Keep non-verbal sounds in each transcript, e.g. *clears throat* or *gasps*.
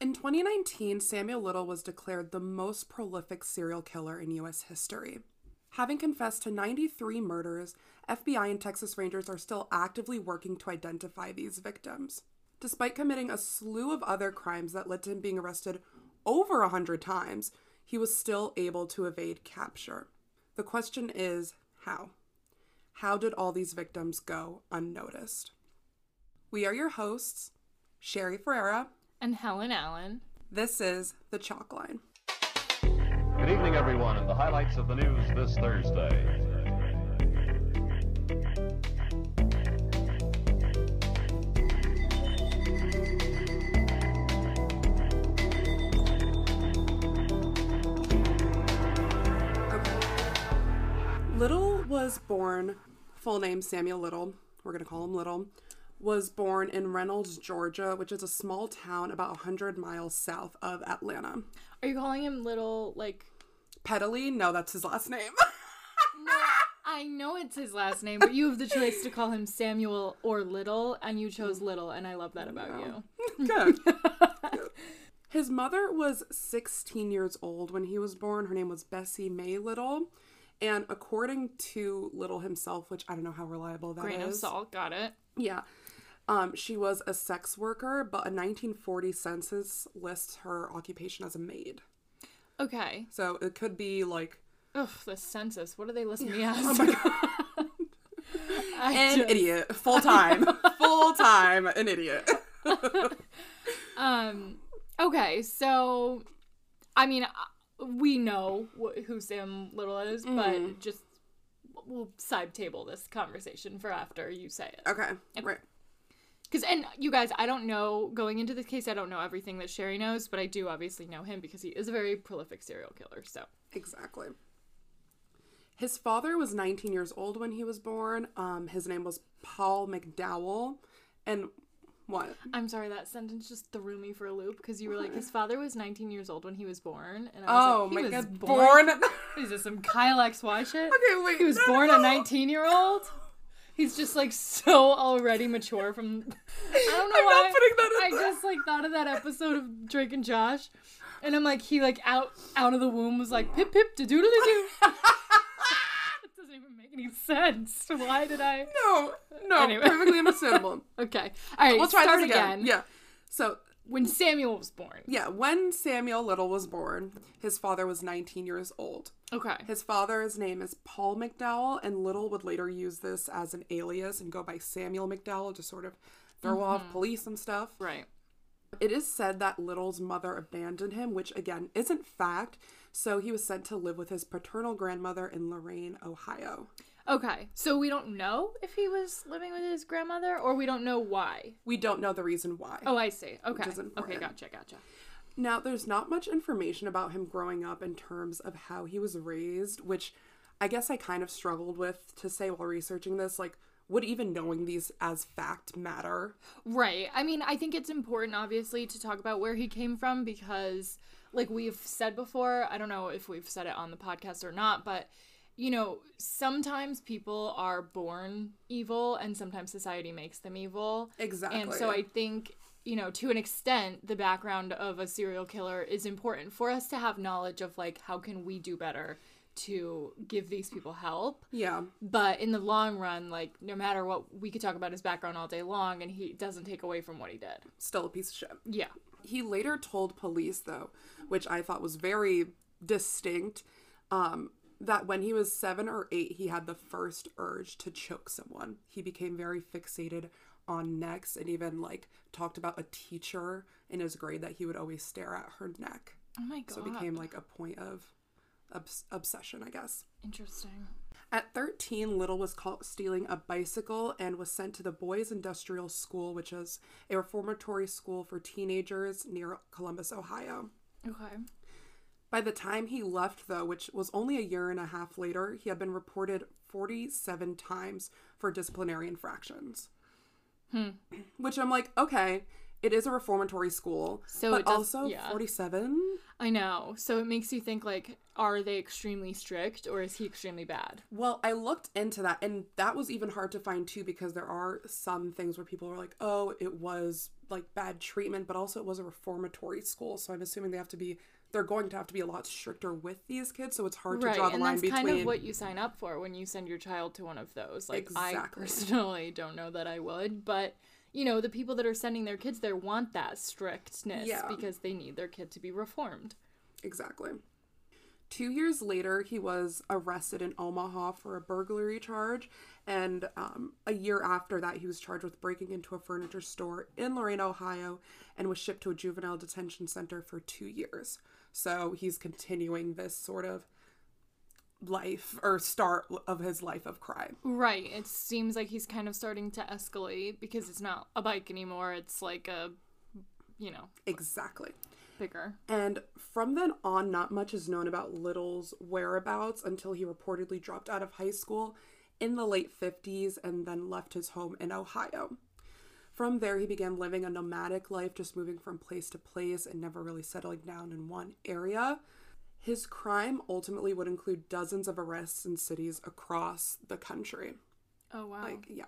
In 2019, Samuel Little was declared the most prolific serial killer in U.S. history. Having confessed to 93 murders, FBI and Texas Rangers are still actively working to identify these victims. Despite committing a slew of other crimes that led to him being arrested over a hundred times, he was still able to evade capture. The question is how? How did all these victims go unnoticed? We are your hosts, Sherry Ferreira. And Helen Allen. This is The Chalk Line. Good evening, everyone, and the highlights of the news this Thursday. Little was born, full name Samuel Little, we're going to call him Little, was born in Reynolds, Georgia, which is a small town about 100 miles south of Atlanta. Are you calling him little like Pedally? No, that's his last name. *laughs* No, I know it's his last name, but you have the choice to call him Samuel or Little, and you chose Little, and I love that about you. *laughs* Good. *laughs* His mother was 16 years old when he was born. Her name was Bessie Mae Little. And according to Little himself, which I don't know how reliable that is, Grain of salt, got it. Yeah. Um, she was a sex worker, but a 1940 census lists her occupation as a maid. Okay. So it could be like Ugh, the census. What do they list me as? Oh my God. *laughs* An just- idiot, full *laughs* time, full time, an idiot. *laughs* Um. Okay, so, I mean, uh, we know wh- who Sam Little is, Mm-hmm. but just we'll side table this conversation for after you say it. Okay, right. Because, and you guys, I don't know, going into this case, I don't know everything that Sherry knows, but I do obviously know him because he is a very prolific serial killer. So, Exactly. His father was 19 years old when he was born. Um, his name was Paul McDowell. And what? I'm sorry, that sentence just threw me for a loop because you were like, his father was 19 years old when he was born. And I Oh was like, my he was god, born. born. *laughs* Is this some Kyle XY shit? *laughs* okay, wait. He was no, born no. a 19 year old. *laughs* He's just like so already mature from. *laughs* I don't know I'm why. not putting that in I just like thought of that episode of Drake and Josh, and I'm like, he like out out of the womb was like pip pip to doodle doo. It doesn't even make any sense. Why did I? No, no, Anyway. perfectly *laughs* understandable. Okay, all right. We'll try start this again. Yeah. So, When Samuel was born. yeah, when Samuel Little was born, his father was 19 years old. Okay. His father's name is Paul McDowell, and Little would later use this as an alias and go by Samuel McDowell to sort of throw mm-hmm. off police and stuff. Right. It is said that Little's mother abandoned him, which again isn't fact, so he was sent to live with his paternal grandmother in Lorain, Ohio. Okay. So we don't know if he was living with his grandmother, or we don't know why. We don't know the reason why. Oh, I see. Okay. Okay. Gotcha. Gotcha. Now, there's not much information about him growing up in terms of how he was raised, which I guess I kind of struggled with to say while researching this. Like, would even knowing these as fact matter? Right. I mean, I think it's important, obviously, to talk about where he came from because, like we've said before, I don't know if we've said it on the podcast or not, but, you know, sometimes people are born evil and sometimes society makes them evil. Exactly. And so I think, you know, to an extent, the background of a serial killer is important for us to have knowledge of, like, how can we do better to give these people help Yeah. but in the long run like no matter what we could talk about his background all day long and he doesn't take away from what he did Still a piece of shit. yeah He later told police, though, which I thought was very distinct, um, that when he was seven or eight, he had the first urge to choke someone. He became very fixated on necks and even like talked about a teacher in his grade that he would always stare at her neck. oh my god So it became like a point of obs- obsession, I guess. interesting At 13, Little was caught stealing a bicycle and was sent to the Boys Industrial School, which is a reformatory school for teenagers near Columbus, Ohio. okay By the time he left, though, which was only a year and a half later, he had been reported 47 times for disciplinary infractions. Hmm. *clears throat* Which I'm like, okay, It is a reformatory school, So but does- also yeah. 47. I know. So it makes you think like, are they extremely strict or is he extremely bad? Well, I looked into that, and that was even hard to find too because there are some things where people are like, "Oh, it was like bad treatment," but also it was a reformatory school, so I'm assuming they have to be. They're going to have to be a lot stricter with these kids, so it's hard to draw the and line that's between. kind of what you sign up for when you send your child to one of those. Like I personally don't know that I would, but you know, the people that are sending their kids there want that strictness Yeah. because they need their kid to be reformed. Exactly. Two years later, he was arrested in Omaha for a burglary charge, and um, a year after that, he was charged with breaking into a furniture store in Lorain, Ohio, and was shipped to a juvenile detention center for two years. So he's continuing this sort of life or start of his life of crime. Right. It seems like he's kind of starting to escalate because it's not a bike anymore. It's like a, you know, Exactly. bigger. And from then on, not much is known about Little's whereabouts until he reportedly dropped out of high school in the late 50s and then left his home in Ohio. From there, he began living a nomadic life, just moving from place to place and never really settling down in one area. His crime ultimately would include dozens of arrests in cities across the country. Oh wow. Like, yeah.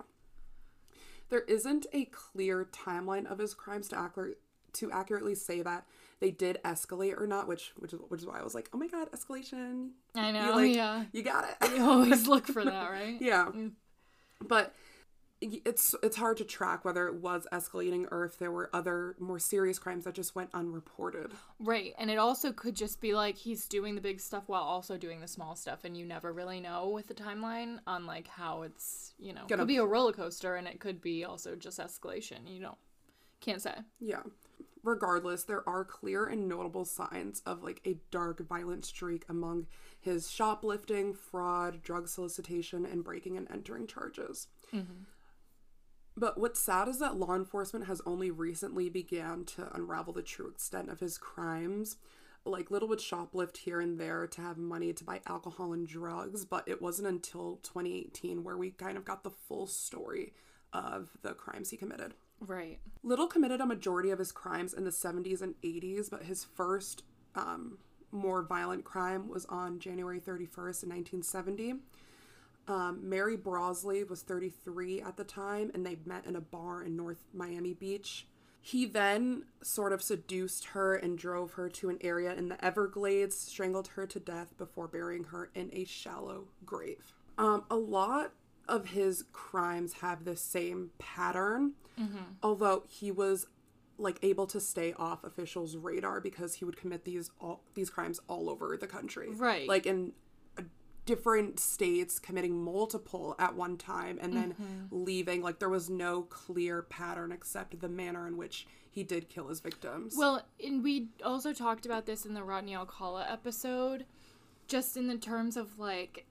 There isn't a clear timeline of his crimes to accurate to accurately say that they did escalate or not, which which is which is why I was like, oh my god, escalation. I You know. like yeah. you got it. *laughs* You always look for *laughs* that, right? yeah. Mm. But it's it's hard to track whether it was escalating or if there were other more serious crimes that just went unreported. Right. And it also could just be like he's doing the big stuff while also doing the small stuff and you never really know with the timeline on like how it's, you know, Gonna- could be a roller coaster and it could be also just escalation, you know. Can't say. Yeah. Regardless, there are clear and notable signs of like a dark, violent streak among his shoplifting, fraud, drug solicitation, and breaking and entering charges. Mm-hmm. But what's sad is that law enforcement has only recently began to unravel the true extent of his crimes. Like Little would shoplift here and there to have money to buy alcohol and drugs, but it wasn't until 2018 where we kind of got the full story of the crimes he committed. Right. Little committed a majority of his crimes in the 70s and 80s, but his first um, more violent crime was on January 31st in 1970. Um, Mary Brosley was 33 at the time, and they met in a bar in North Miami Beach. He then sort of seduced her and drove her to an area in the Everglades, strangled her to death before burying her in a shallow grave. Um, a lot of his crimes have the same pattern, although he was like able to stay off officials' radar because he would commit these all these crimes all over the country, Right. Like in different states, committing multiple at one time and then mm-hmm. leaving. Like there was no clear pattern except the manner in which he did kill his victims. Well, and we also talked about this in the Rodney Alcala episode, just in the terms of like,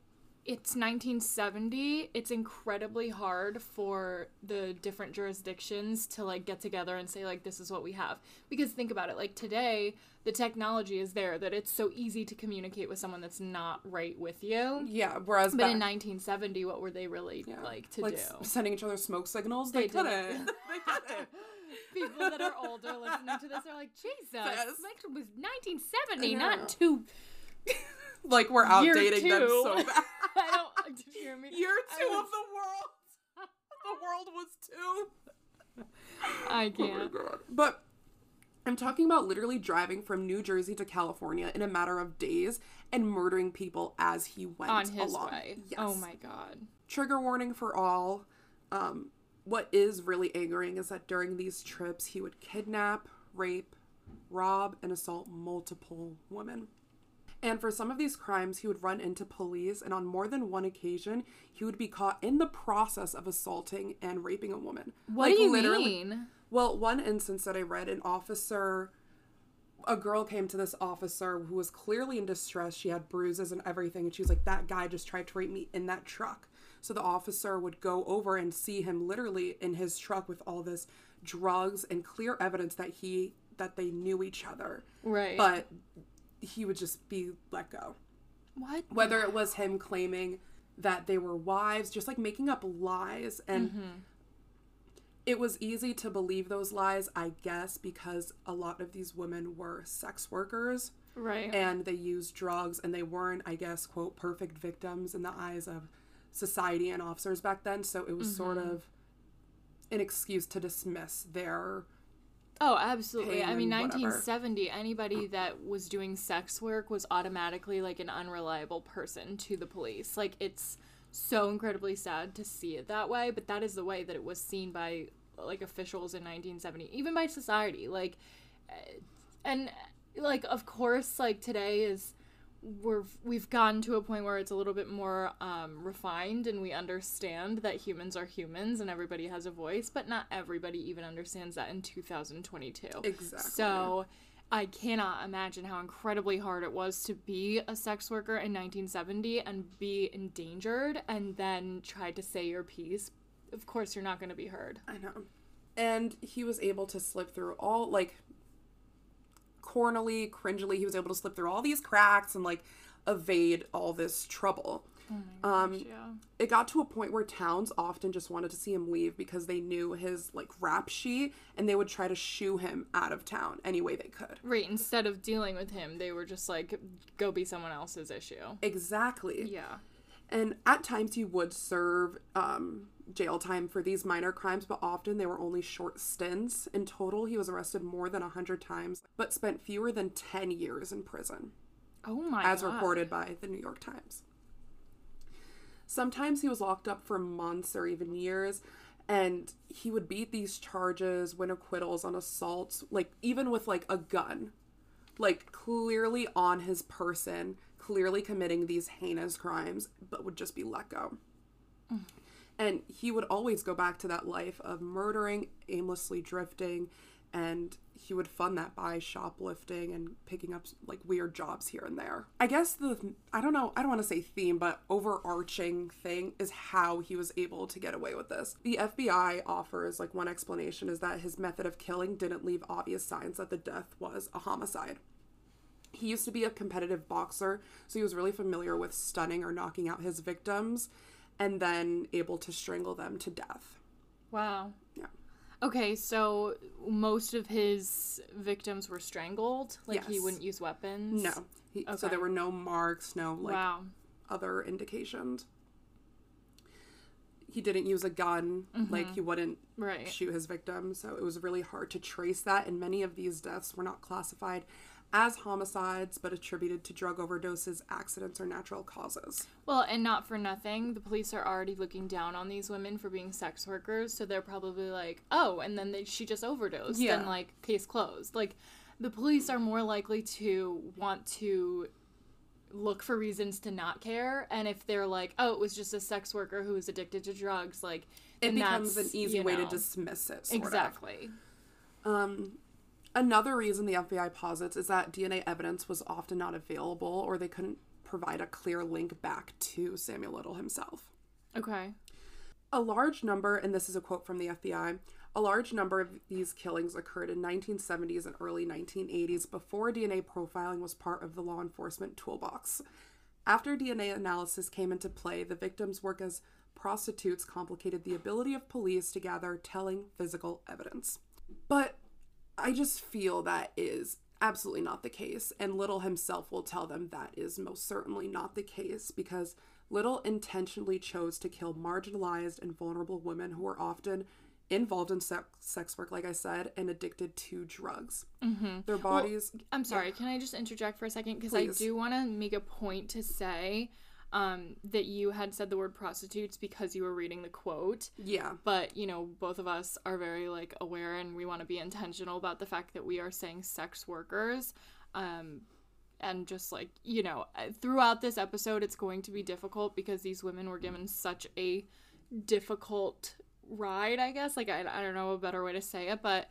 it's 1970. It's incredibly hard for the different jurisdictions to like get together and say like this is what we have. Because think about it, like today the technology is there that it's so easy to communicate with someone that's not right with you. yeah, whereas But back, in 1970, what were they really like to like do? sending each other smoke signals, they, They couldn't. *laughs* they *laughs* couldn't. People that are older listening to this are like, Jesus, Yes. was 1970, not two *laughs* *laughs* Like we're outdating them so bad. *laughs* I don't. Did you hear me? *laughs* Year two was- of the world. The world was two. I can't. But I'm talking about literally driving from New Jersey to California in a matter of days and murdering people as he went On his along. way. Yes. Oh my god. Trigger warning for all. Um, what is really angering is that during these trips, he would kidnap, rape, rob, and assault multiple women. And for some of these crimes, he would run into police, and on more than one occasion, he would be caught in the process of assaulting and raping a woman. What do you mean? Well, one instance that I read, an officer, a girl came to this officer who was clearly in distress. She had bruises and everything, and she was like, "That guy just tried to rape me in that truck." So the officer would go over and see him literally in his truck with all this drugs and clear evidence that he that they knew each other, Right. but he would just be let go what? whether it was him claiming that they were wives, just like making up lies. And it was easy to believe those lies, I guess, because a lot of these women were sex workers Right. and they used drugs and they weren't, I guess, quote, perfect victims in the eyes of society and officers back then. So it was sort Mm-hmm. of an excuse to dismiss their. Oh, absolutely. I mean, and whatever. 1970, anybody that was doing sex work was automatically like an unreliable person to the police. Like, it's so incredibly sad to see it that way, but that is the way that it was seen by like officials in 1970, even by society. Like, eh, and like, of course, like today is we're we've gotten to a point where it's a little bit more um, refined and we understand that humans are humans and everybody has a voice but not everybody even understands that in 2022 Exactly. so i cannot imagine how incredibly hard it was to be a sex worker in 1970 and be endangered and then try to say your piece of course you're not going to be heard I know. And he was able to slip through all, like, cornily, cringily, he was able to slip through all these cracks and, like, evade all this trouble. um, yeah it got to a point where towns often just wanted to see him leave because they knew his like rap sheet and they would try to shoo him out of town any way they could. right instead of dealing with him they were just like go be someone else's issue Exactly. yeah And at times he would serve um, jail time for these minor crimes, but often they were only short stints. In total, he was arrested more than 100 times, but spent fewer than 10 years in prison, oh my as god reported by the New York Times. Sometimes he was locked up for months or even years, and he would beat these charges, win acquittals on assaults, like even with like a gun, like clearly on his person, clearly committing these heinous crimes, but would just be let go. And he would always go back to that life of murdering, aimlessly drifting, and he would fund that by shoplifting and picking up like weird jobs here and there. I guess the I don't know, I don't want to say theme, but overarching thing is how he was able to get away with this. The FBI offers like one explanation is that his method of killing didn't leave obvious signs that the death was a homicide. He used to be a competitive boxer, so he was really familiar with stunning or knocking out his victims and then able to strangle them to death. Wow. Yeah. Okay, so most of his victims were strangled. Like he wouldn't use weapons. No. He, So there were no marks, no like wow. other indications. He didn't use a gun, mm-hmm. like he wouldn't Right. shoot his victims, so it was really hard to trace that. And many of these deaths were not classified as homicides, but attributed to drug overdoses, accidents, or natural causes. Well, and not for nothing, the police are already looking down on these women for being sex workers, so they're probably like, "Oh, and then they, she just overdosed." Yeah. And like case closed. Like the police are more likely to want to look for reasons to not care, and if they're like, "Oh, it was just a sex worker who was addicted to drugs," like It becomes an easy way to dismiss it. Sort Of. Exactly. Um, another reason the FBI posits is that DNA evidence was often not available or they couldn't provide a clear link back to Samuel Little himself. Okay. A large number, and this is a quote from the FBI, a large number of these killings occurred in 1970s and early 1980s before DNA profiling was part of the law enforcement toolbox. After DNA analysis came into play, the victims' work as prostitutes complicated the ability of police to gather telling physical evidence. But I just feel that is absolutely not the case, and Little himself will tell them that is most certainly not the case because Little intentionally chose to kill marginalized and vulnerable women who were often involved in sex, sex work, like I said, and addicted to drugs. Mm-hmm. Their bodies. I'm sorry, can I just interject for a second? Because I do want to make a point to say um, that you had said the word prostitutes because you were reading the quote. yeah. But, you know, both of us are very, like, aware and we want to be intentional about the fact that we are saying sex workers. Um, and just like, you know, uh, throughout this episode, it's going to be difficult because these women were given such a difficult ride, I guess. Like, I, I don't know a better way to say it, but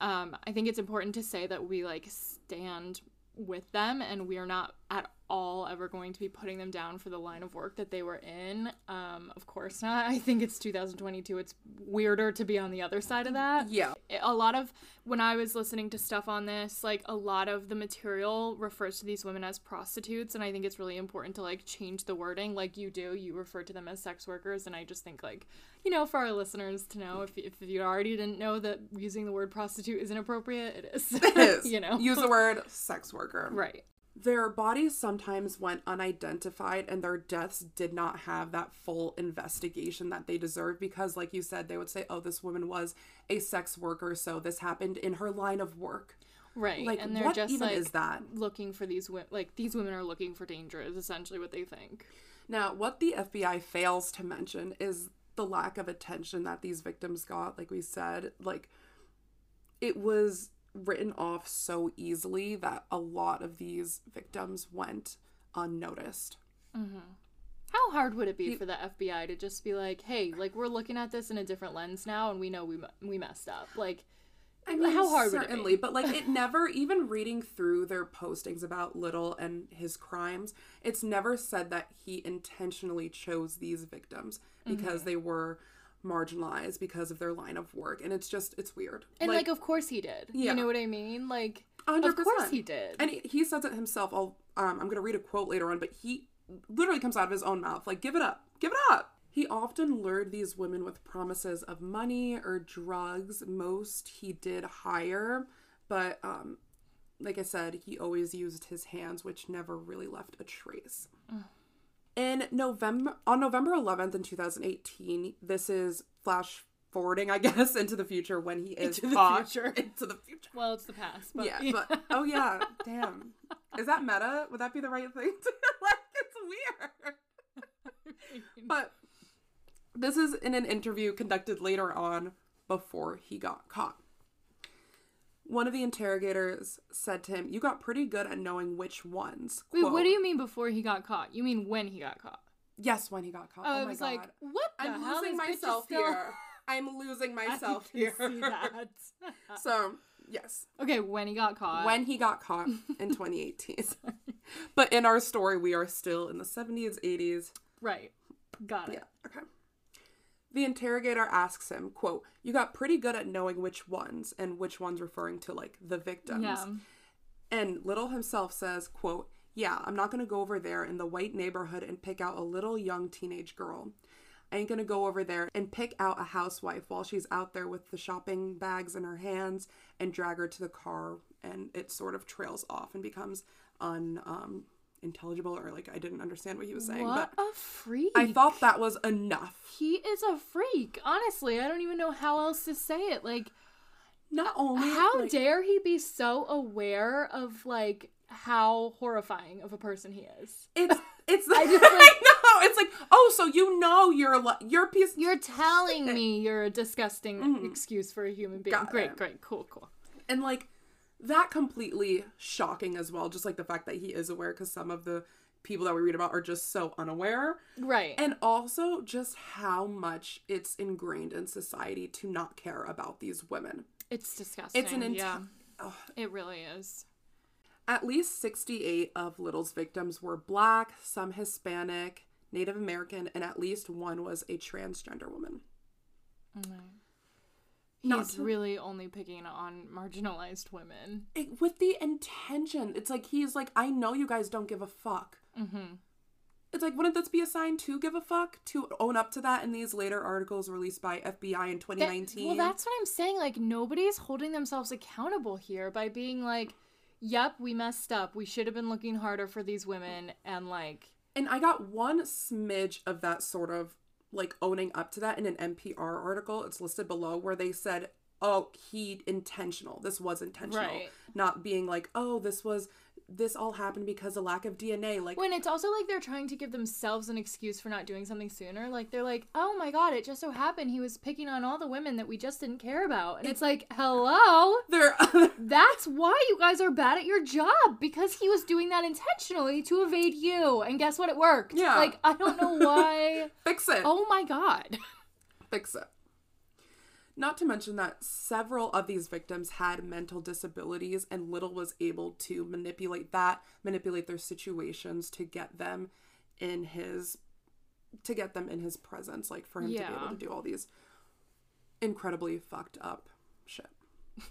um, I think it's important to say that we like stand with them and we are not at all ever going to be putting them down for the line of work that they were in. Um, of course not. I think it's 2022. It's weirder to be on the other side of that. Yeah. A lot of when I was listening to stuff on this, like a lot of the material refers to these women as prostitutes, and I think it's really important to like change the wording. Like you do, you refer to them as sex workers, and I just think like you know for our listeners to know if if you already didn't know that using the word prostitute is inappropriate, it is. *laughs* It is. you know, Use the word sex worker. right. Their bodies sometimes went unidentified and their deaths did not have that full investigation that they deserve because, like you said, they would say, oh, this woman was a sex worker, so this happened in her line of work. Right. Like, and they're what just even like is that? looking for these women. Like these women are looking for danger. Is essentially what they think. Now, what the FBI fails to mention is the lack of attention that these victims got. Like we said, like it was written off so easily that a lot of these victims went unnoticed. How hard would it be for the FBI to just be like, "Hey, like we're looking at this in a different lens now, and we know we we messed up." Like, I mean, how hard would it certainly, be? but like it never even reading through their postings about Little and his crimes, it's never said that he intentionally chose these victims because Mm-hmm. they were marginalized because of their line of work, and it's just it's weird. and like, of course he did. Yeah. You know what I mean? Like, 100%. of course he did. And he, he says it himself. I'll, um, I'm to read a quote later on, but he literally comes out of his own mouth like, give it up, give it up. He often lured these women with promises of money or drugs. Most he did hire, but um, like I said, he always used his hands, which never really left a trace. In November, on November 11th in 2018, this is flash forwarding, I *laughs* guess, into the future when he is Into the caught future. *laughs* into the future. well, it's the past. But Yeah, but oh yeah, damn. Is that meta? Would that be the right thing to *laughs* like? It's weird. But this is in an interview conducted later on before he got caught. One of the interrogators said to him, "You got pretty good at knowing which ones." Wait, what do you mean before he got caught? You mean when he got caught? Yes, when he got caught. Oh, Oh, I my was god. like, what the I'm hell? losing myself still- here. I'm losing *laughs* myself here. see that. *laughs* *laughs* so yes, okay, when he got caught. when he got caught in 2018. but in our story, we are still in the 70s, 80s. Right. Got it. Yeah, okay. The interrogator asks him, quote, You got pretty good at knowing which ones, and which ones referring to like the victims. Yeah. And Little himself says, quote, Yeah, I'm not gonna go over there in the white neighborhood and pick out a little young teenage girl. I ain't gonna go over there and pick out a housewife while she's out there with the shopping bags in her hands and drag her to the car and it sort of trails off and becomes un um intelligible or like I didn't understand what he was saying. What But a freak. I thought that was enough. he is a freak. Honestly, I don't even know how else to say it. Like, Not only how like, dare he be so aware of like how horrifying of a person he is? it's *laughs* it's I *laughs* I, just, like- know it's like oh so you know you're li- you're a piece You're telling me you're a disgusting mm-hmm. excuse for a human being. Got great, it. great, cool, cool. and like that completely shocking as well just like the fact that he is aware because some of the people that we read about are just so unaware Right. and also just how much it's ingrained in society to not care about these women it's disgusting. it's an enti- yeah. Ugh. It really is. At least 68 of Little's victims were black, some Hispanic, Native American, and at least one was a transgender woman. Oh not He's to- really only picking on marginalized women. It, with the intention. It's like he's like, I know you guys don't give a fuck. Mm-hmm. It's like, wouldn't this be a sign to give a fuck? To own up to that in these later articles released by FBI in 2019? well, that's what I'm saying. Like, nobody's holding themselves accountable here by being like, yep, we messed up. We should have been looking harder for these women. And, like, And I got one smidge of that sort of like owning up to that in an NPR article. It's listed below where they said, "Oh, he intentional. This was intentional." Right. Not being like, "Oh, this was this all happened because of lack of DNA." Like when it's also like they're trying to give themselves an excuse for not doing something sooner. Like, they're like, oh my god, it just so happened he was picking on all the women that we just didn't care about. And it's like, hello? they're *laughs* That's why you guys are bad at your job because he was doing that intentionally to evade you. And guess what? It worked. Yeah. Like, I don't know *laughs* why. fix it. oh my god. Fix it. Not to mention that several of these victims had mental disabilities, and Little was able to manipulate that, manipulate their situations to get them in his to get them in his presence, like for him to be able to do all these incredibly fucked up shit. *laughs*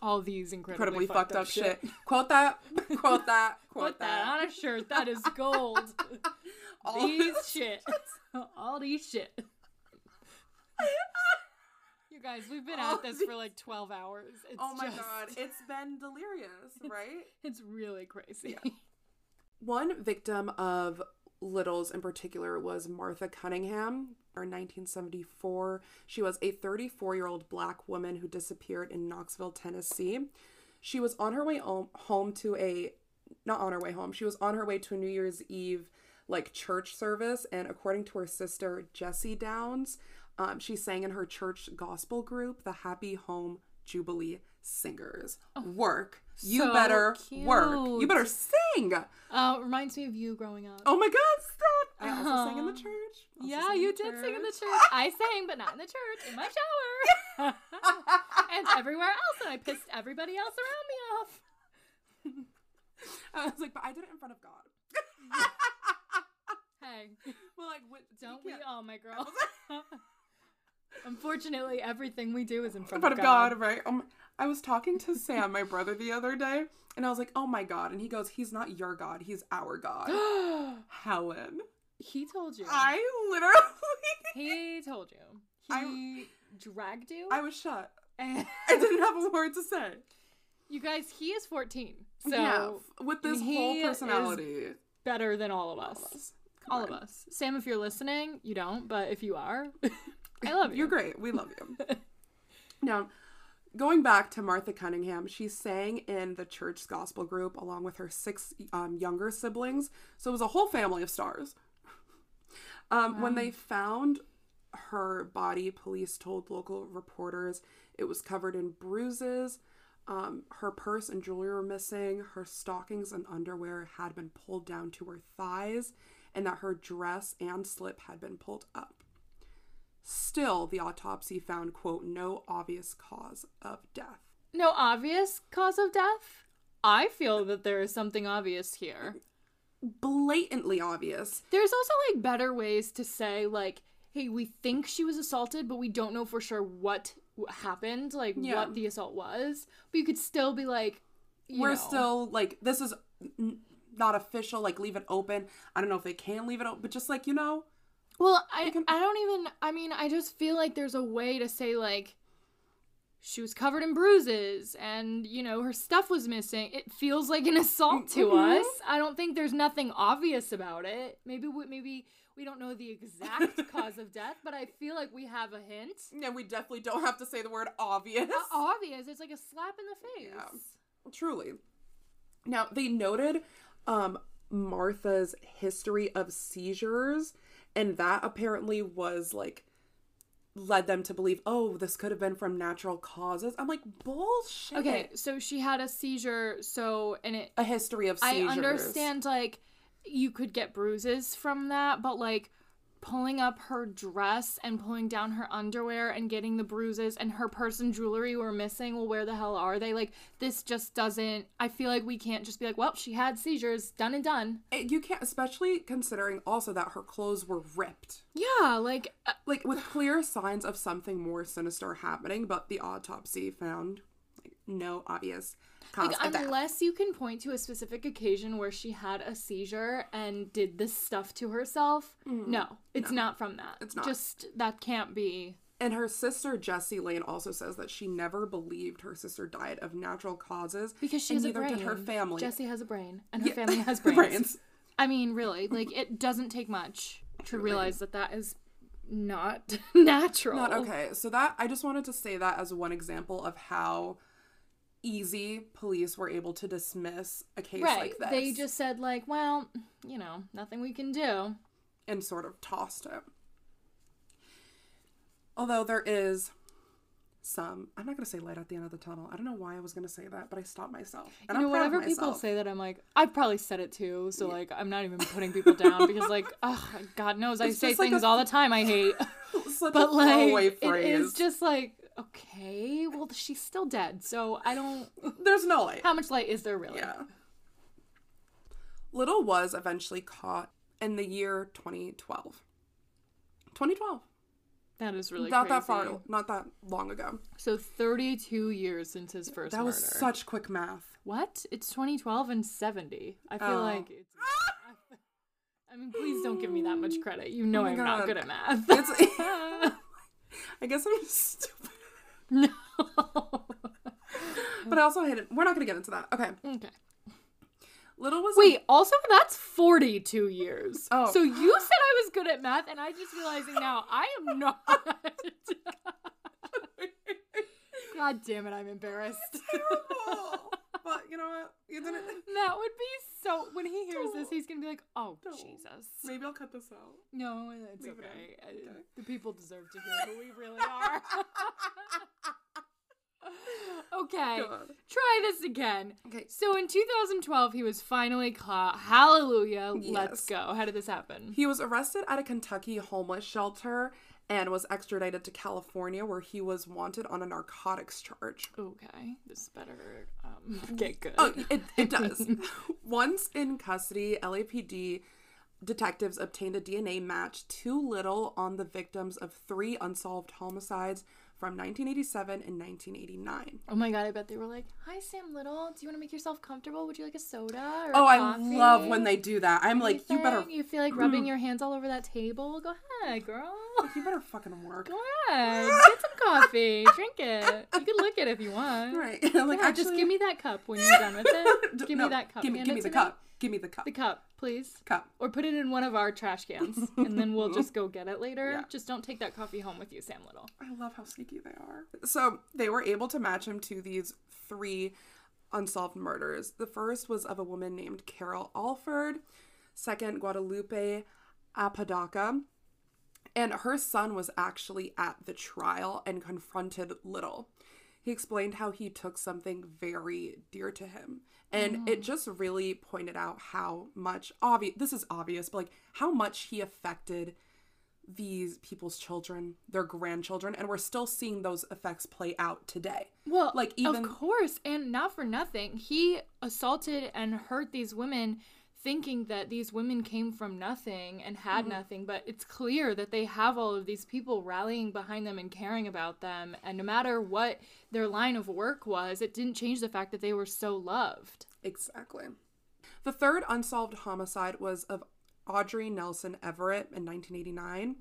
All these incredibly, Incredibly fucked, up shit. Quote that. *laughs* Quote that. Quote Put that on a shirt. That is gold. *laughs* All these shit. All these shit. Guys, we've been oh, at this for like *laughs* 12 hours. It's Oh my just- god, it's been delirious, *laughs* right? It's really crazy. One victim of Little's in particular was Martha Cunningham. In 1974, she was a 34 year old black woman who disappeared in Knoxville, Tennessee. She was on her way home, home to a, not on her way home, she was on her way to a New Year's Eve like church service. And according to her sister, Jessie Downs, um, she sang in her church gospel group, the Happy Home Jubilee Singers. Work. You Oh, so better work. You better sing. Uh, reminds me of you growing up. Oh my god, stop! I also sang in the church. Also yeah, you did sing in the church. church. I *laughs* sang, but not in the church, in my shower. *laughs* and everywhere else, and I pissed everybody else around me off. *laughs* I was like, but I did it in front of God. Hey, well, like, what, don't we all, my girl? Unfortunately, everything we do is in In front, front of God. God, right? Um, I was talking to Sam, my brother, the other day, and I was like, "Oh my God!" And he goes, "He's not your God. He's our God." *gasps* Helen, he told you. I literally, *laughs* He told you. He I- dragged you. I was shut. and *laughs* I didn't have a word to say. you guys, he is 14. So yeah, with this whole personality, better than all of all us. of us. All of us. Sam, if you're listening, you don't, but if you are, *laughs* I *laughs* love you. You're great. We love you. *laughs* now, going back to Martha Cunningham, she sang in the church gospel group along with her six um, younger siblings. So it was a whole family of stars. *laughs* Um, When they found her body, police told local reporters it was covered in bruises. Um, her purse and jewelry were missing. Her stockings and underwear had been pulled down to her thighs, and that her dress and slip had been pulled up. Still, the autopsy found, quote, no obvious cause of death. No obvious cause of death? I feel that there is something obvious here. Blatantly obvious. There's also like better ways to say like, hey, we think she was assaulted, but we don't know for sure what happened, like Yeah. what the assault was. But you could still be like, you We're know. still, like, this is n- not official, like, leave it open. I don't know if they can leave it open, but just like, you know, Well, I I don't even I mean, I just feel like there's a way to say like she was covered in bruises and you know her stuff was missing. It feels like an assault to Mhm. us. I don't think there's nothing obvious about it. Maybe we, maybe we don't know the exact *laughs* cause of death, but I feel like we have a hint. yeah, we definitely don't have to say the word obvious. Uh, obvious. It's like a slap in the face. Yeah. Truly. Now, they noted um, Martha's history of seizures, and that apparently was like led them to believe, oh, this could have been from natural causes. I'm like, bullshit. Okay, so she had a seizure. So and it A history of I understand like you could get bruises from that, but like pulling up her dress and pulling down her underwear and getting the bruises and her purse and jewelry were missing. Well, where the hell are they? Like this just doesn't. I feel like we can't just be like, well, she had seizures, done and done. It- You can't, especially considering also that her clothes were ripped. Yeah, like uh, Like, with clear signs of something more sinister happening, but the autopsy found no obvious cause like of death. unless you can point to a specific occasion where she had a seizure and did this stuff to herself. Mm-hmm. No, it's not from that. It's not. Just that can't be. And her sister Jessie Lane also says that she never believed her sister died of natural causes Because she has a brain. did her family. Jessie has a brain, and her Yeah. family *laughs* has brains. Brains. I mean, really, like it doesn't take much to realize that that is not *laughs* natural. Not okay. So that I just wanted to say that as one example of how easy police were able to dismiss a case Right? like this. they just said like, well, you know, nothing we can do. and sort of tossed it. Although there is some I'm not gonna say light at the end of the tunnel. I don't know why I was gonna say that, but I stopped myself. And you know, I'm proud of whenever people say that, I'm like, I've probably said it too. So like, I'm not even putting people down *laughs* because like, oh, God knows I It's say like things a- all the time I hate. *laughs* But like, it is just like, okay, well, she's still dead. So I don't. *laughs* There's no light. How much light is there really? Yeah. Little was eventually caught in the year 2012. 2012. That is really not that crazy. far, not that long ago. So 32 years since his first That murder. was such quick math. What? It's 2012 and 70. I feel Oh. like it's. I mean, please don't give me that much credit. You oh know Oh I'm not good at math. It's- *laughs* *laughs* I guess I'm stupid, no. *laughs* but I also hate it. We're not gonna get into that. Okay. okay. Little was Wait, also that's 42 years. Oh. So you said I was good at math, and I just realizing now I am not. *laughs* *laughs* God damn it, I'm embarrassed. terrible. But you know what? You didn't. *laughs* that would be so. When he hears this, he's gonna be like, "Oh Don't. Jesus." Maybe I'll cut this out. No, it's Leave it okay. I- The people deserve to hear who we *laughs* really are. *laughs* okay, God. try this again. Okay. So in 2012, he was finally caught. Hallelujah. Let's go. How did this happen? He was arrested at a Kentucky homeless shelter and was extradited to California, where he was wanted on a narcotics charge. Okay, this better um, *laughs* *laughs* get good. Oh, it, it *laughs* does. Once in custody, LAPD detectives obtained a DNA match to Little on the victims of three unsolved homicides from 1987 and 1989. Oh my god, I bet they were like, "Hi Sam Little, do you want to make yourself comfortable? Would you like a soda or Oh, a I coffee? love when they do that. I'm like, you better, You feel like rubbing *clears throat* your hands all over that table? Go ahead, girl. you better fucking work. Go ahead. Get some coffee. Drink it. You can lick it if you want. Right. *laughs* like, Yeah, just give me that cup when you're done with it. *laughs* Give no, me that cup. Give me, give me the cup. Give me the cup. The cup, please. cup. Or put it in one of our trash cans, and then we'll *laughs* just go get it later. Yeah. Just don't take that coffee home with you, Sam Little. I love how sneaky they are. So they were able to match him to these three unsolved murders. The first was of a woman named Carol Alford, second, Guadalupe Apodaca. And her son was actually at the trial and confronted Little. He explained how he took something very dear to him. And it oh. just really pointed out how much obvious this is obvious, but like how much he affected these people's children, their grandchildren, and we're still seeing those effects play out today. Well, Like, even- of course, and not for nothing, he assaulted and hurt these women, thinking that these women came from nothing and had mm-hmm. nothing. But it's clear that they have all of these people rallying behind them and caring about them. And no matter what their line of work was, it didn't change the fact that they were so loved. Exactly. The third unsolved homicide was of Audrey Nelson Everett in 1989.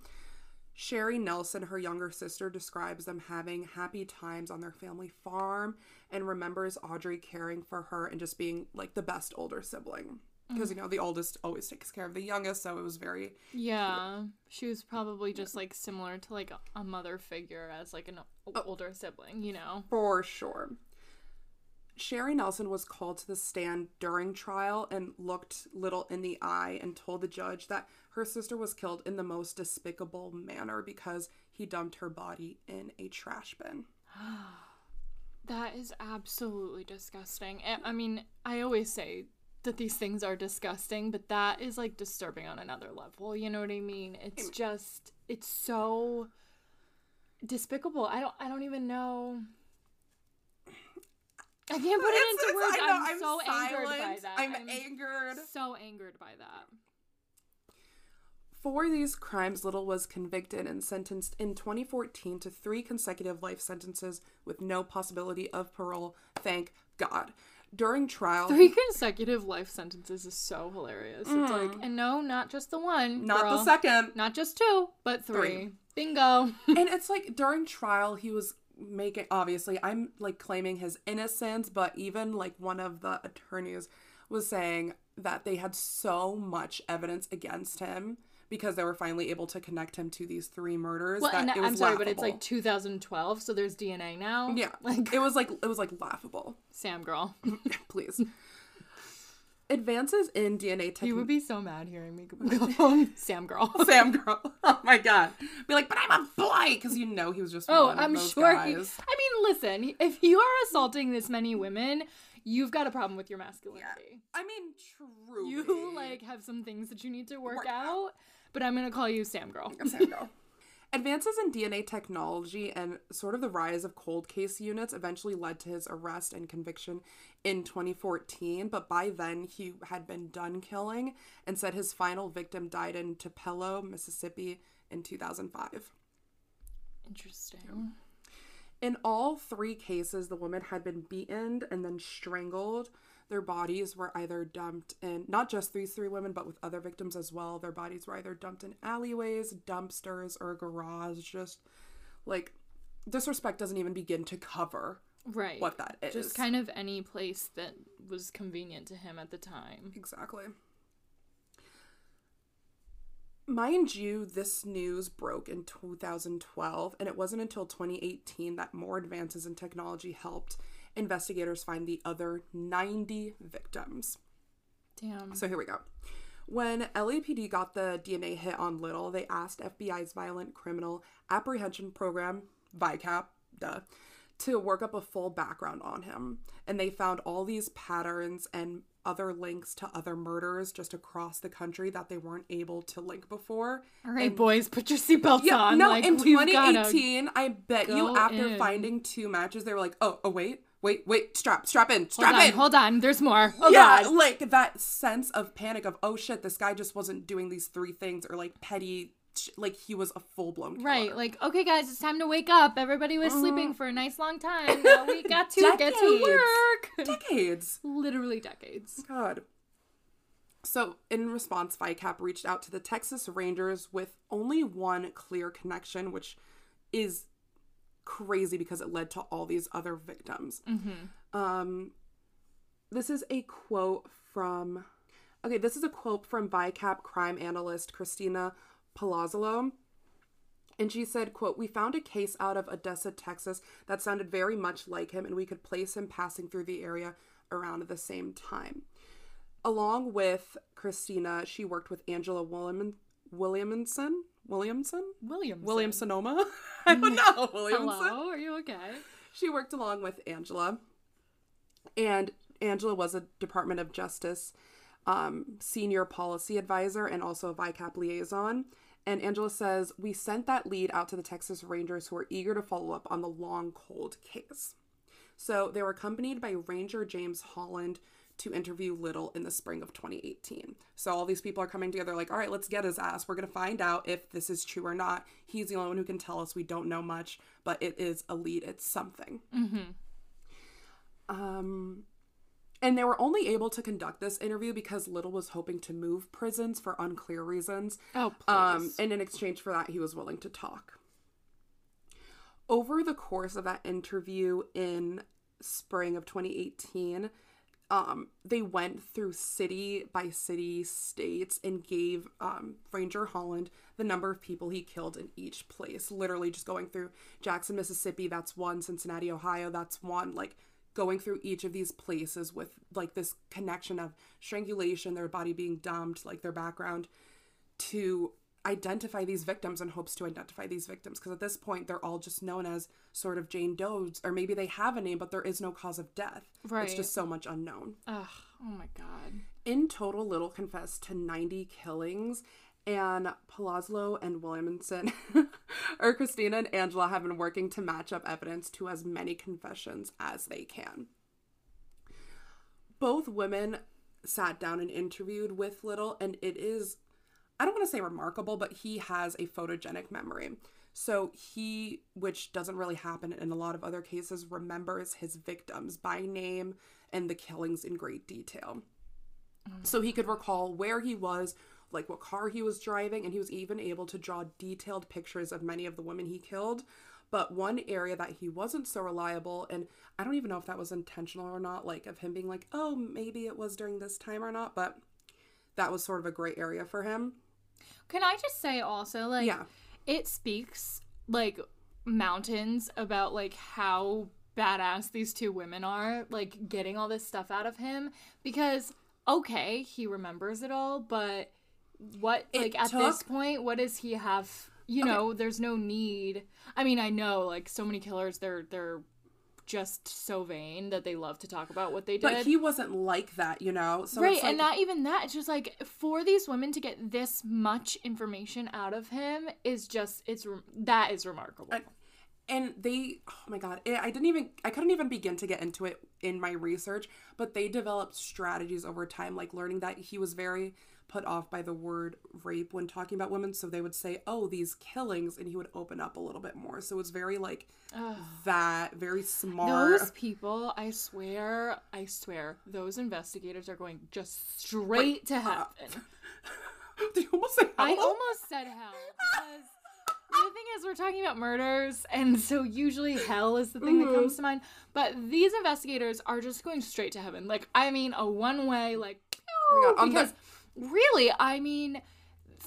Sherry Nelson, her younger sister, describes them having happy times on their family farm and remembers Audrey caring for her and just being like the best older sibling. Because, mm. you know, the oldest always takes care of the youngest, so it was very. Yeah, she was probably just like similar to like a- mother figure as like an o- oh. older sibling, you know. For sure. Sherry Nelson was called to the stand during trial and looked Little in the eye and told the judge that her sister was killed in the most despicable manner because he dumped her body in a trash bin. *gasps* That is absolutely disgusting. I mean, I always say that these things are disgusting, but that is like disturbing on another level. You know what I mean? It's just it's so despicable. I don't I don't even know. I can't put it into it's- words. I know, I'm, so angered by silent. that. I'm angered. so angered by that. For these crimes, Little was convicted and sentenced in 2014 to three consecutive life sentences with no possibility of parole. Thank God. During trial, Three consecutive life sentences is so hilarious. It's like, and no, not just the one. Mm. not girl. the second. Not just two, but three. Three. Bingo. *laughs* and it's like during trial he was making obviously i'm like claiming his innocence but even like one of the attorneys was saying that they had so much evidence against him because they were finally able to connect him to these three murders Well, that and it was I'm sorry, but it's like 2012, so there's DNA now. yeah *laughs* like it was like it was like laughable Sam girl. *laughs* please Advances in DNA You would be so mad hearing me go *laughs* home, Sam girl. Sam girl. Oh my god. Be like, but I'm a boy because you know he was just Oh, one of I'm sure. He, I mean, listen, if you are assaulting this many women, you've got a problem with your masculinity. I mean, true. You like have some things that you need to work, Work out, but I'm gonna call you Sam girl. Sam girl. *laughs* Advances in DNA technology and sort of the rise of cold case units eventually led to his arrest and conviction in 2014. But by then, he had been done killing and said his final victim died in Tupelo, Mississippi in 2005. Interesting. In all three cases, the woman had been beaten and then strangled. Their bodies were either dumped in, not just these three women, but with other victims as well. Their bodies were either dumped in alleyways, dumpsters, or a garage. Just like disrespect doesn't even begin to cover Right. what that is. Just kind of any place that was convenient to him at the time. Exactly. Mind you, this news broke in 2012, and it wasn't until 2018 that more advances in technology helped investigators find the other 90 victims. Damn. So here we go. When LAPD got the DNA hit on Little, they asked FBI's Violent Criminal Apprehension Program, VICAP, duh, to work up a full background on him. And they found all these patterns and other links to other murders just across the country that they weren't able to link before. All right, boys, put your seatbelts Yeah, on. no, like, in 2018, I bet you after in. finding two matches, they were like, oh, oh, wait, wait, wait, strap, strap in, Hold strap on, in. hold on. There's more. Oh yeah, god. like that sense of panic of oh shit, this guy just wasn't doing these three things or like petty, sh- like he was a full blown Right, like okay, guys, it's time to wake up. Everybody was sleeping mm. for a nice long time. Now we *laughs* got to get to work. *laughs* decades. Literally decades. God. So, in response, VICAP reached out to the Texas Rangers with only one clear connection, which is crazy because it led to all these other victims. Um, this is a quote from. Okay, this is a quote from VICAP crime analyst Christina Palazzolo. And she said, quote, We found a case out of Odessa, Texas that sounded very much like him, and we could place him passing through the area around the same time. Along with Christina, she worked with Angela William- Williamson. Williamson? Williams. William Sonoma? *laughs* I don't know. *laughs* Williamson. Hello, are you okay? She worked along with Angela. And Angela was a Department of Justice um, senior policy advisor and also a VICAP liaison. And Angela says, We sent that lead out to the Texas Rangers who were eager to follow up on the long cold case. So they were accompanied by Ranger James Holland to interview Little in the spring of 2018. So all these people are coming together, like, all right, let's get his ass. We're going to find out if this is true or not. He's the only one who can tell us. We don't know much, but it is a lead. It's something. Um, and they were only able to conduct this interview because Little was hoping to move prisons for unclear reasons. Oh, please. Um, and in exchange for that, he was willing to talk. Over the course of that interview in spring of 2018, um, they went through city by city states and gave um, Ranger Holland the number of people he killed in each place. Literally just going through Jackson, Mississippi, that's one. Cincinnati, Ohio, that's one. Like going through each of these places with like this connection of strangulation, their body being dumped, like their background, to identify these victims in hopes to identify these victims because at this point they're all just known as sort of Jane Doe's or maybe they have a name but there is no cause of death. Right. It's just so much unknown. Ugh, oh my god. In total, Little confessed to 90 killings, and Palazzo and Williamson, *laughs* or Christina and Angela, have been working to match up evidence to as many confessions as they can. Both women sat down and interviewed with Little, and it is, I don't want to say remarkable, but he has a photogenic memory. So he, which doesn't really happen in a lot of other cases, remembers his victims by name and the killings in great detail. Mm. So he could recall where he was, like what car he was driving, and he was even able to draw detailed pictures of many of the women he killed. But one area that he wasn't so reliable, and I don't even know if that was intentional or not, like of him being like, oh, maybe it was during this time or not, but that was sort of a gray area for him. Can I just say also, like, Yeah. it speaks like mountains about like how badass these two women are, like getting all this stuff out of him because okay, he remembers it all, but what It like at this point, what does he have? You know, there's no need. I mean, I know like so many killers, they're they're just so vain that they love to talk about what they did. But he wasn't like that, you know. So right, it's like, and not even that. It's just like for these women to get this much information out of him is just it's that is remarkable. And- and they oh my god it, i didn't even i couldn't even begin to get into it in my research but they developed strategies over time like learning that he was very put off by the word rape when talking about women. So they would say oh these killings and he would open up a little bit more. So it's very like that very smart. Those people, I swear, I swear, those investigators are going just straight to uh, heaven. *laughs* Did you almost say I almost said hell because *laughs* the thing is, we're talking about murders, and so usually hell is the thing that comes mm-hmm. to mind. But these investigators are just going straight to heaven. Like, I mean, a one way, like, Oh my God, the- because really, I mean,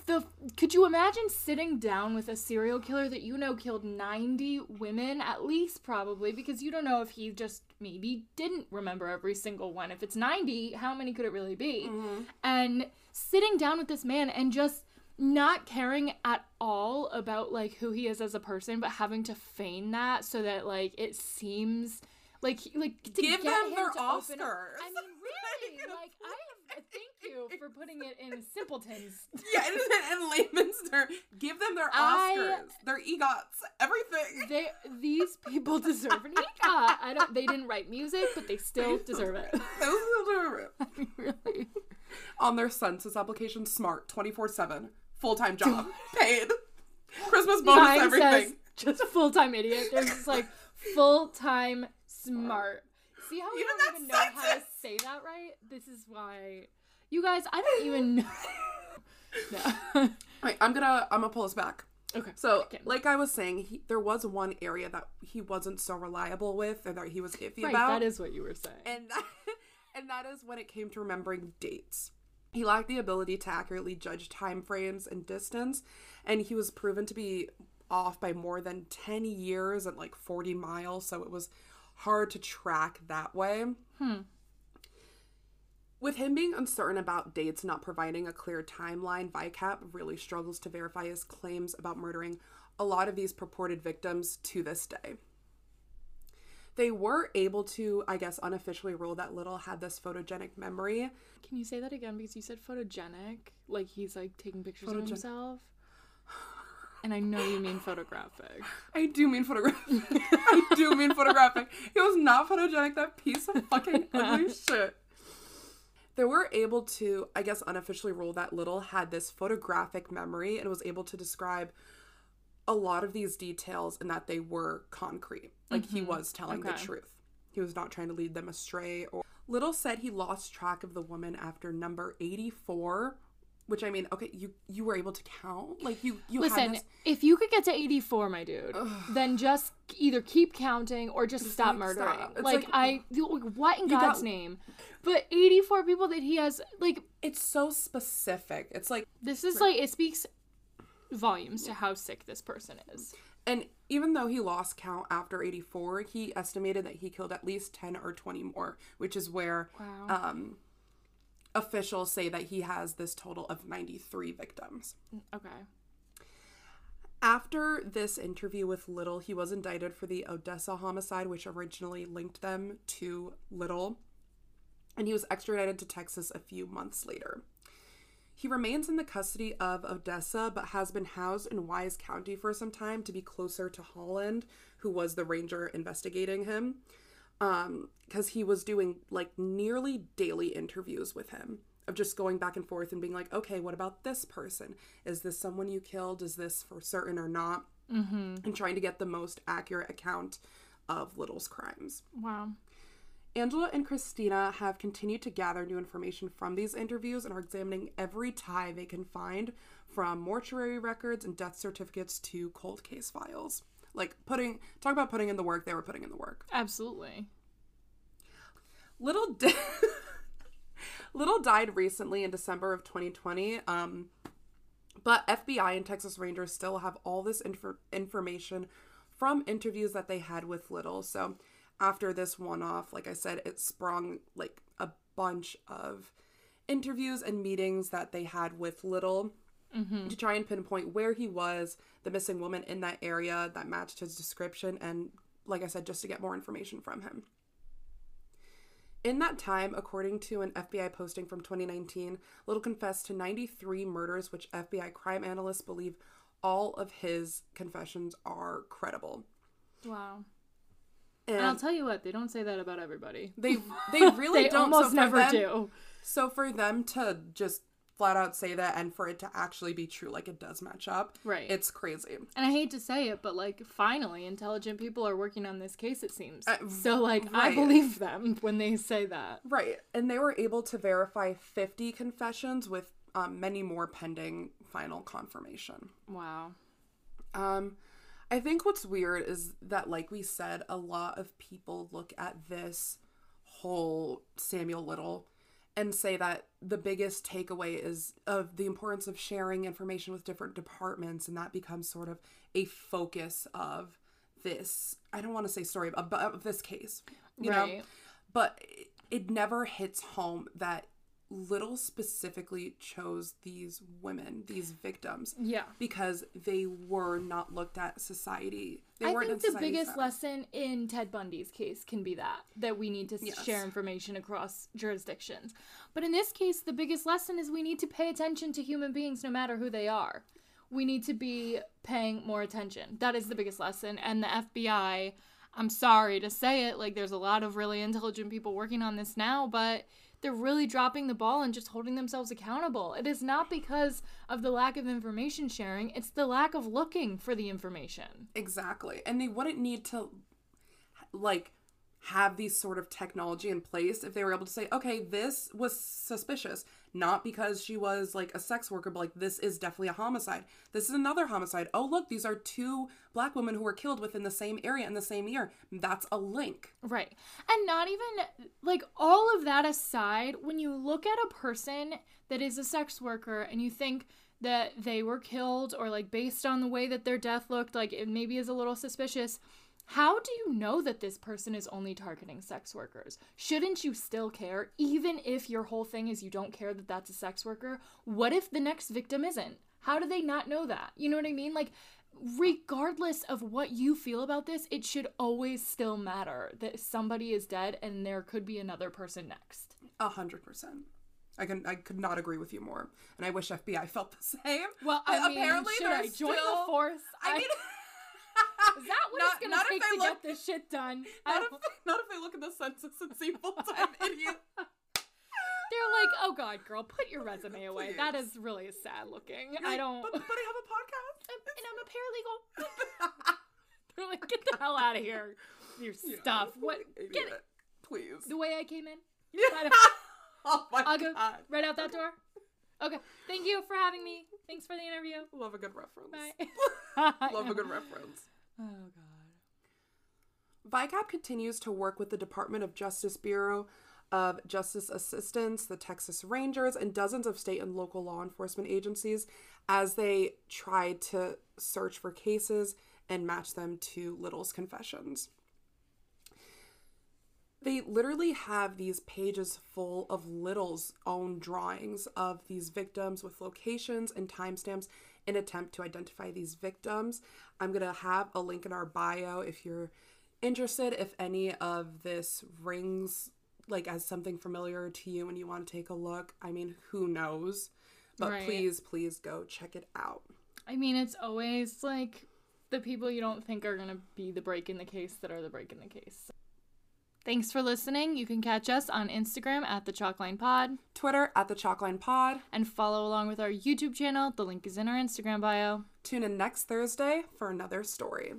the could you imagine sitting down with a serial killer that you know killed 90 women at least probably because you don't know if he just maybe didn't remember every single one. If it's 90 how many could it really be? Mm-hmm. And sitting down with this man and just not caring at all about like who he is as a person but having to feign that so that like it seems like like to Give them their Oscars. I mean, really, *laughs* like I have. Thank you for putting it in simpletons. yeah in, in layman's terms give them their I- oscars their egots everything They these people deserve an EGOT. I don't. They didn't write music, but they still deserve it. *laughs* Those deserve it. *laughs* I mean, really. on their census application smart 24-7 full-time job paid christmas bonus Mine everything says just full time idiot. There's just like full time smart. See how we Even don't even know how to say that right? This is why. You guys, I don't even *laughs* know. *laughs* no. *laughs* Wait, i'm gonna i'm gonna pull us back okay. so Okay. like i was saying he, there was one area that he wasn't so reliable with or that he was iffy Right, about that is what you were saying. and that, and that is when it came to remembering dates he lacked the ability to accurately judge time frames and distance and he was proven to be off by more than 10 years and like 40 miles so it was hard to track that way hmm. with him being uncertain about dates not providing a clear timeline vicap really struggles to verify his claims about murdering a lot of these purported victims to this day they were able to, I guess, unofficially rule that Little had this photogenic memory. Can you say that again? Because you said photogenic, like he's like taking pictures of himself. And I know you mean photographic. I do mean photographic. *laughs* I do mean photographic. It was not photogenic, that piece of fucking ugly *laughs* shit. They were able to, I guess, unofficially rule that Little had this photographic memory and was able to describe a lot of these details and that they were concrete. Like he mm-hmm. was telling the truth. He was not trying to lead them astray or Little said he lost track of the woman after number 84, which I mean, okay, you you were able to count? Like you you Listen, this if you could get to 84, my dude, then just either keep counting or just stop like, murdering. stop. Like, like- I, like, what in God's got- name? But 84 people that he has, like, it's so specific. It's like this is like, it speaks volumes to how sick this person is. And even though he lost count after 84, he estimated that he killed at least 10 or 20 more, which is where Wow. um, officials say that he has this total of 93 victims. Okay. After this interview with Little, he was indicted for the Odessa homicide, which originally linked them to Little, and he was extradited to Texas a few months later. He remains in the custody of Odessa, but has been housed in Wise County for some time to be closer to Holland, who was the ranger investigating him, because he was doing like nearly daily interviews with him of just going back and forth and being like, okay, what about this person? Is this someone you killed? Is this for certain or not? Mm-hmm. And trying to get the most accurate account of Little's crimes. Wow. Angela and Christina have continued to gather new information from these interviews and are examining every tie they can find from mortuary records and death certificates to cold case files. Like putting talk about putting in the work, they were putting in the work. Absolutely. Little di- *laughs* Little died recently in December of 2020. Um but FBI and Texas Rangers still have all this infor- information from interviews that they had with Little. So after this one off, like I said, it sprung like a bunch of interviews and meetings that they had with Little Mm-hmm. to try and pinpoint where he was, the missing woman in that area that matched his description, and like I said, just to get more information from him. In that time, according to an FBI posting from 2019, Little confessed to 93 murders, which FBI crime analysts believe all of his confessions are credible. Wow. And, And I'll tell you what, they don't say that about everybody. they they *laughs* really They don't almost so never them- do. So for them to just flat out say that and for it to actually be true, like it does match up, Right. It's crazy. And I hate to say it, but like finally intelligent people are working on this case it seems. Uh, so like I believe them when they say that. Right. And they were able to verify 50 confessions with um, many more pending final confirmation. Wow. Um, I think what's weird is that, like we said, a lot of people look at this whole Samuel Little and say that the biggest takeaway is of the importance of sharing information with different departments, and that becomes sort of a focus of this. I don't want to say story, but of this case, you know. But it never hits home that Little specifically chose these women, these victims, Yeah. because they were not looked at society. They I weren't think in the biggest lesson in Ted Bundy's case can be that that we need to Yes. share information across jurisdictions. But in this case, the biggest lesson is we need to pay attention to human beings no matter who they are. We need to be paying more attention. That is the biggest lesson. And the FBI, I'm sorry to say it, like there's a lot of really intelligent people working on this now, but they're really dropping the ball and just holding themselves accountable. It is not because of the lack of information sharing, it's the lack of looking for the information. Exactly. And they wouldn't need to like have these sort of technology in place if they were able to say, okay, this was suspicious, not because she was like a sex worker, but like this is definitely a homicide. This is another homicide. Oh, look, these are two black women who were killed within the same area in the same year. That's a link. Right. And not even like all of that aside, when you look at a person that is a sex worker and you think that they were killed or like based on the way that their death looked, like it maybe is a little suspicious. How do you know that this person is only targeting sex workers? Shouldn't you still care, even if your whole thing is you don't care that that's a sex worker? What if the next victim isn't? How do they not know that? You know what I mean? Like, regardless of what you feel about this, it should always still matter that somebody is dead and there could be another person next. A hundred percent. I can I could not agree with you more. And I wish FBI felt the same. Well, I mean, apparently should I join still- the force? I mean *laughs* is that what not- it's gonna not take to look- get this shit done? *laughs* Not if, don't- if I look at the census and see full *laughs* time idiot. They're like, oh god, girl, put your resume *laughs* away. That is really sad looking. You're I like, don't. But, but I have a podcast. and I'm a paralegal. They're like, get the hell out of here, your You know, stuff. What? idiot. Get it Please. the way I came in. Yeah. Oh my I'll go god. right out that door. Okay. Thank you for having me. Thanks for the interview. Love a good reference. Bye. Love a good reference. Oh god. VICAP continues to work with the Department of Justice Bureau of Justice Assistance, the Texas Rangers, and dozens of state and local law enforcement agencies as they try to search for cases and match them to Little's confessions. They literally have these pages full of Little's own drawings of these victims with locations and timestamps in attempt to identify these victims. I'm going to have a link in our bio if you're interested if any of this rings like as something familiar to you and you want to take a look. I mean, who knows? But Right. please, please go check it out. I mean, it's always like the people you don't think are gonna be the break in the case that are the break in the case. Thanks for listening. You can catch us on Instagram at the Chalkline Pod Twitter at the Chalkline Pod. and follow along with our YouTube channel. The link is in our Instagram bio. Tune in next Thursday for another story.